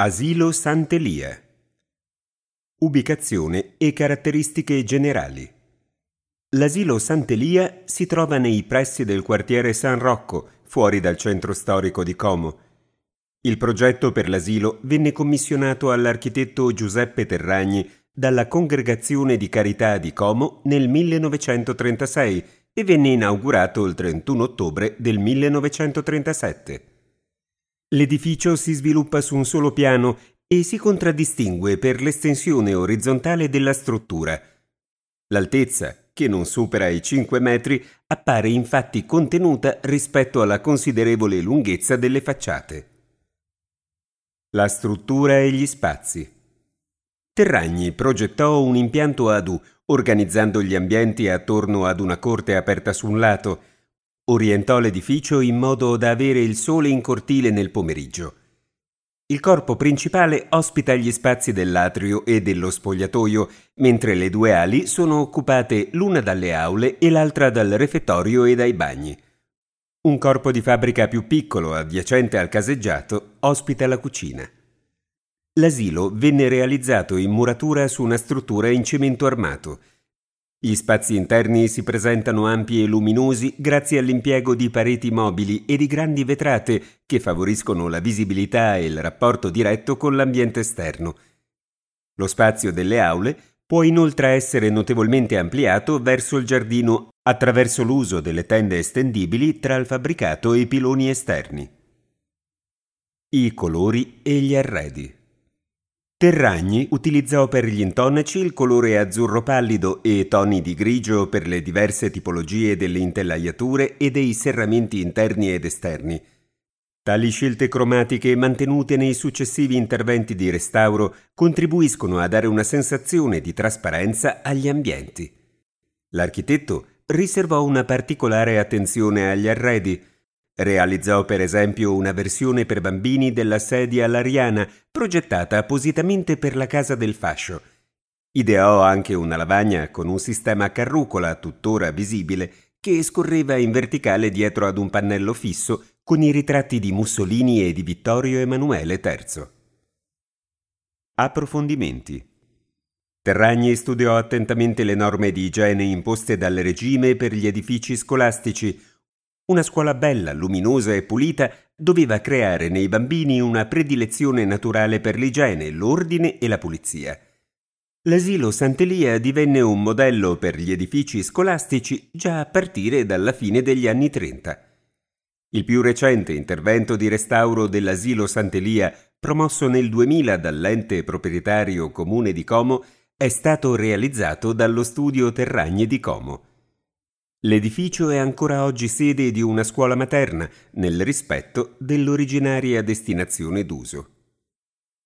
Asilo Sant'Elia. Ubicazione e caratteristiche generali. L'asilo Sant'Elia si trova nei pressi del quartiere San Rocco, fuori dal centro storico di Como. Il progetto per l'asilo venne commissionato all'architetto Giuseppe Terragni dalla Congregazione di Carità di Como nel 1936 e venne inaugurato il 31 ottobre del 1937. L'edificio si sviluppa su un solo piano e si contraddistingue per l'estensione orizzontale della struttura. L'altezza, che non supera i 5 metri, appare infatti contenuta rispetto alla considerevole lunghezza delle facciate. La struttura e gli spazi. Terragni progettò un impianto ad U, organizzando gli ambienti attorno ad una corte aperta su un lato, Orientò l'edificio in modo da avere il sole in cortile nel pomeriggio. Il corpo principale ospita gli spazi dell'atrio e dello spogliatoio, mentre le due ali sono occupate l'una dalle aule e l'altra dal refettorio e dai bagni. Un corpo di fabbrica più piccolo, adiacente al caseggiato, ospita la cucina. L'asilo venne realizzato in muratura su una struttura in cemento armato, gli spazi interni si presentano ampi e luminosi grazie all'impiego di pareti mobili e di grandi vetrate che favoriscono la visibilità e il rapporto diretto con l'ambiente esterno. Lo spazio delle aule può inoltre essere notevolmente ampliato verso il giardino attraverso l'uso delle tende estendibili tra il fabbricato e i piloni esterni. I colori e gli arredi. Terragni utilizzò per gli intonaci il colore azzurro pallido e toni di grigio per le diverse tipologie delle intelaiature e dei serramenti interni ed esterni. Tali scelte cromatiche mantenute nei successivi interventi di restauro contribuiscono a dare una sensazione di trasparenza agli ambienti. L'architetto riservò una particolare attenzione agli arredi, Realizzò per esempio una versione per bambini della sedia all'ariana progettata appositamente per la casa del fascio. Ideò anche una lavagna con un sistema a carrucola tuttora visibile che scorreva in verticale dietro ad un pannello fisso con i ritratti di Mussolini e di Vittorio Emanuele III. Approfondimenti Terragni studiò attentamente le norme di igiene imposte dal regime per gli edifici scolastici, una scuola bella, luminosa e pulita doveva creare nei bambini una predilezione naturale per l'igiene, l'ordine e la pulizia. L'asilo Sant'Elia divenne un modello per gli edifici scolastici già a partire dalla fine degli anni 30. Il più recente intervento di restauro dell'asilo Sant'Elia, promosso nel 2000 dall'ente proprietario comune di Como, è stato realizzato dallo studio Terragni di Como. L'edificio è ancora oggi sede di una scuola materna, nel rispetto dell'originaria destinazione d'uso.